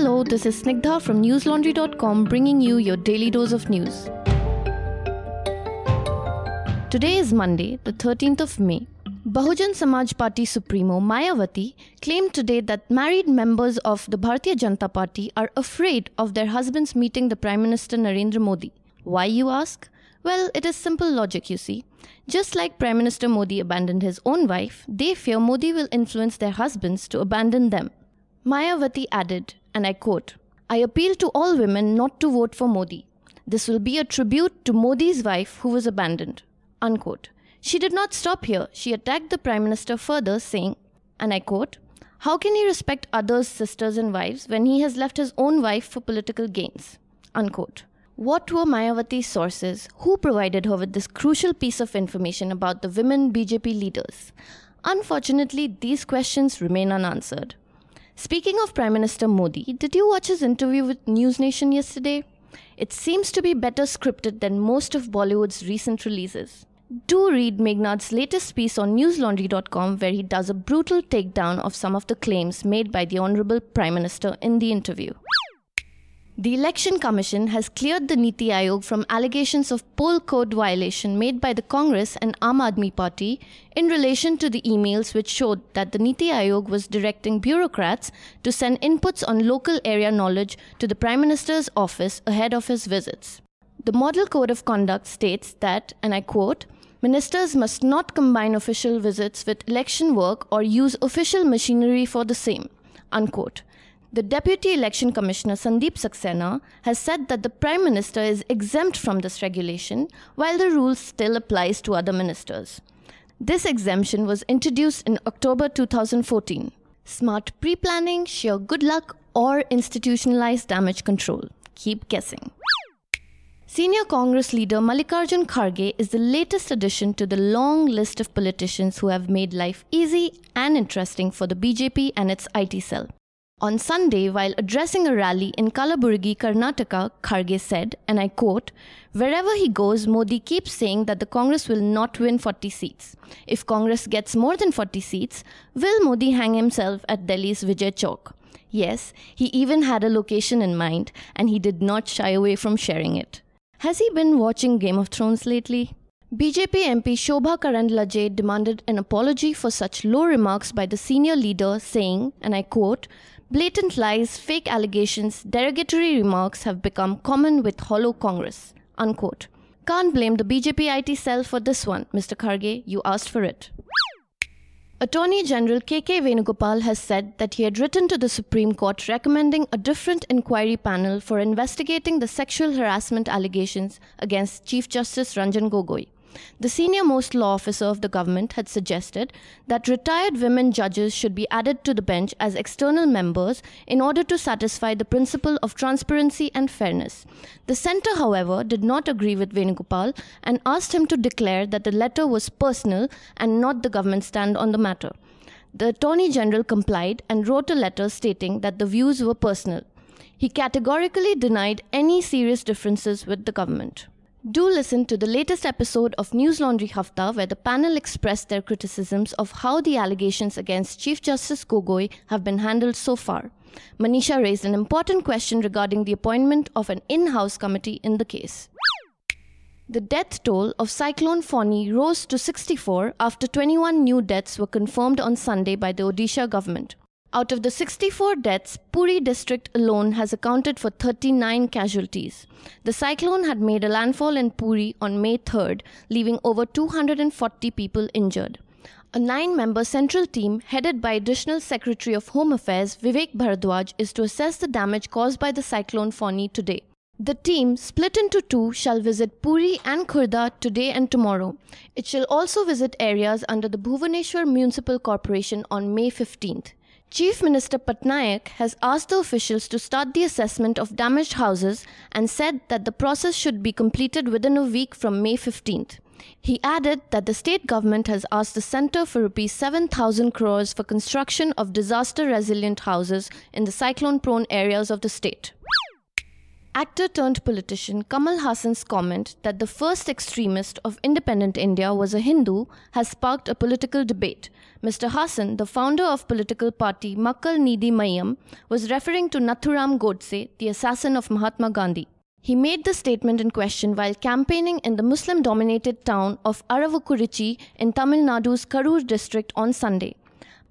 Hello, this is Snigdha from newslaundry.com bringing you your daily dose of news. Today is Monday, the 13th of May. Bahujan Samaj Party Supremo Mayawati claimed today that married members of the Bharatiya Janata Party are afraid of their husbands meeting the Prime Minister Narendra Modi. Why, you ask? Well, it is simple logic, you see. Just like Prime Minister Modi abandoned his own wife, they fear Modi will influence their husbands to abandon them. Mayawati added, and I quote, I appeal to all women not to vote for Modi. This will be a tribute to Modi's wife who was abandoned. Unquote. She did not stop here. She attacked the Prime Minister further, saying, and I quote, How can he respect others' sisters and wives when he has left his own wife for political gains? Unquote. What were Mayawati's sources? Who provided her with this crucial piece of information about the women BJP leaders? Unfortunately, these questions remain unanswered. Speaking of Prime Minister Modi, did you watch his interview with News Nation yesterday? It seems to be better scripted than most of Bollywood's recent releases. Do read Meghnad's latest piece on newslaundry.com where he does a brutal takedown of some of the claims made by the Honorable Prime Minister in the interview. The Election Commission has cleared the Niti Aayog from allegations of poll code violation made by the Congress and Aam Aadmi Party in relation to the emails which showed that the Niti Aayog was directing bureaucrats to send inputs on local area knowledge to the Prime Minister's office ahead of his visits. The Model Code of Conduct states that, and I quote, Ministers must not combine official visits with election work or use official machinery for the same. Unquote. The Deputy Election Commissioner Sandeep Saxena has said that the Prime Minister is exempt from this regulation, while the rule still applies to other ministers. This exemption was introduced in October 2014. Smart pre planning, sheer good luck, or institutionalized damage control. Keep guessing. Senior Congress leader Mallikarjun Kharge is the latest addition to the long list of politicians who have made life easy and interesting for the BJP and its IT cell. On Sunday, while addressing a rally in Kalaburgi, Karnataka, Kharge said, and I quote, Wherever he goes, Modi keeps saying that the Congress will not win 40 seats. If Congress gets more than 40 seats, will Modi hang himself at Delhi's Vijay Chowk? Yes, he even had a location in mind, and he did not shy away from sharing it. Has he been watching Game of Thrones lately? BJP MP Shobha Karandlaje demanded an apology for such low remarks by the senior leader, saying, and I quote, Blatant lies, fake allegations, derogatory remarks have become common with hollow Congress. Unquote. Can't blame the BJP IT cell for this one, Mr. Kharge. You asked for it. Attorney General KK Venugopal has said that he had written to the Supreme Court recommending a different inquiry panel for investigating the sexual harassment allegations against Chief Justice Ranjan Gogoi. The senior most law officer of the government had suggested that retired women judges should be added to the bench as external members in order to satisfy the principle of transparency and fairness. The centre, however, did not agree with Venugopal and asked him to declare that the letter was personal and not the government stand on the matter. The Attorney General complied and wrote a letter stating that the views were personal. He categorically denied any serious differences with the government. Do listen to the latest episode of News Laundry Hafta, where the panel expressed their criticisms of how the allegations against Chief Justice Gogoi have been handled so far. Manisha raised an important question regarding the appointment of an in house committee in the case. The death toll of Cyclone Fani rose to 64 after 21 new deaths were confirmed on Sunday by the Odisha government. Out of the 64 deaths, Puri district alone has accounted for 39 casualties. The cyclone had made a landfall in Puri on May 3rd, leaving over 240 people injured. A nine member central team, headed by Additional Secretary of Home Affairs Vivek Bharadwaj, is to assess the damage caused by the cyclone Fani today. The team, split into two, shall visit Puri and Khurda today and tomorrow. It shall also visit areas under the Bhubaneswar Municipal Corporation on May 15th. Chief Minister Patnaik has asked the officials to start the assessment of damaged houses and said that the process should be completed within a week from May 15th. He added that the state government has asked the centre for rupees 7000 crores for construction of disaster resilient houses in the cyclone prone areas of the state. Actor turned politician Kamal Haasan's comment that the first extremist of independent India was a Hindu has sparked a political debate. Mr. Haasan, the founder of political party Makkal Needhi Maiam, was referring to Nathuram Godse, the assassin of Mahatma Gandhi. He made the statement in question while campaigning in the Muslim dominated town of Aravakurichi in Tamil Nadu's Karur district on Sunday.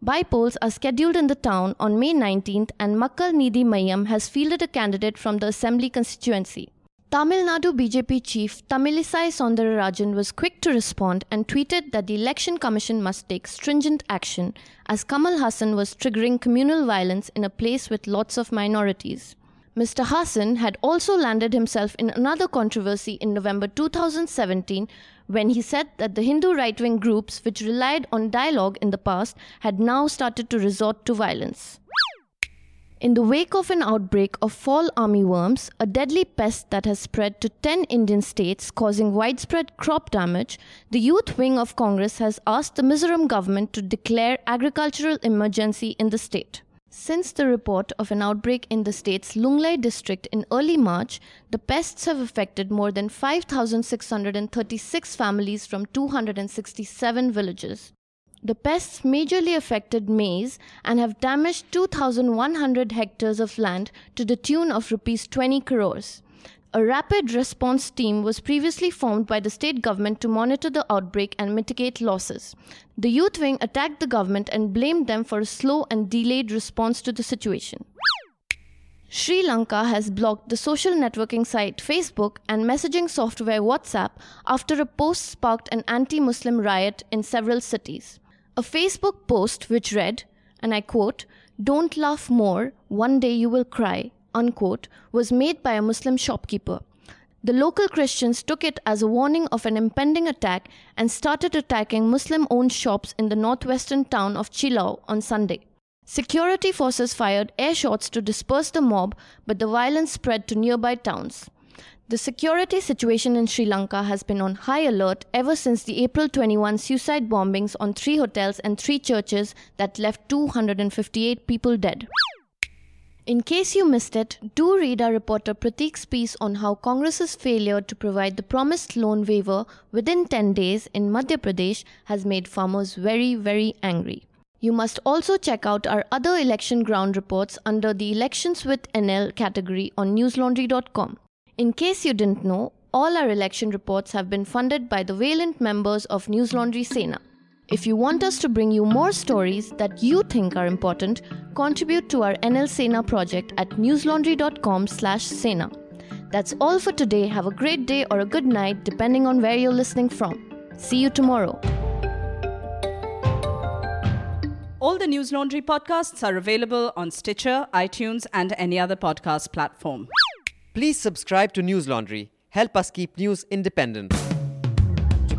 By-polls are scheduled in the town on May 19th and Makkal Needhi Maiam has fielded a candidate from the assembly constituency. Tamil Nadu BJP chief Tamilisai Soundararajan was quick to respond and tweeted that the election commission must take stringent action as Kamal Haasan was triggering communal violence in a place with lots of minorities. Mr. Haasan had also landed himself in another controversy in November 2017 when he said that the Hindu right wing groups, which relied on dialogue in the past, had now started to resort to violence. In the wake of an outbreak of fall armyworms, a deadly pest that has spread to 10 Indian states causing widespread crop damage, the youth wing of Congress has asked the Mizoram government to declare agricultural emergency in the state. Since the report of an outbreak in the state's Lunglei district in early March, the pests have affected more than 5,636 families from 267 villages. The pests majorly affected maize and have damaged 2,100 hectares of land to the tune of rupees 20 crores. A rapid response team was previously formed by the state government to monitor the outbreak and mitigate losses. The youth wing attacked the government and blamed them for a slow and delayed response to the situation. Sri Lanka has blocked the social networking site Facebook and messaging software WhatsApp after a post sparked an anti Muslim riot in several cities. A Facebook post which read, and I quote, Don't laugh more, one day you will cry, unquote, was made by a Muslim shopkeeper. The local Christians took it as a warning of an impending attack and started attacking Muslim owned shops in the northwestern town of Chilaw on Sunday. Security forces fired air shots to disperse the mob, but the violence spread to nearby towns. The security situation in Sri Lanka has been on high alert ever since the April 21 suicide bombings on three hotels and three churches that left 258 people dead. In case you missed it, do read our reporter Pratik's piece on how Congress's failure to provide the promised loan waiver within 10 days in Madhya Pradesh has made farmers very, very angry. You must also check out our other election ground reports under the Elections with NL category on newslaundry.com. In case you didn't know, all our election reports have been funded by the valiant members of News Laundry Sena. If you want us to bring you more stories that you think are important, contribute to our NL Sena project at newslaundry.com/sena. That's all for today. Have a great day or a good night depending on where you're listening from. See you tomorrow. All the News Laundry podcasts are available on Stitcher, iTunes, and any other podcast platform. Please subscribe to News Laundry. Help us keep news independent.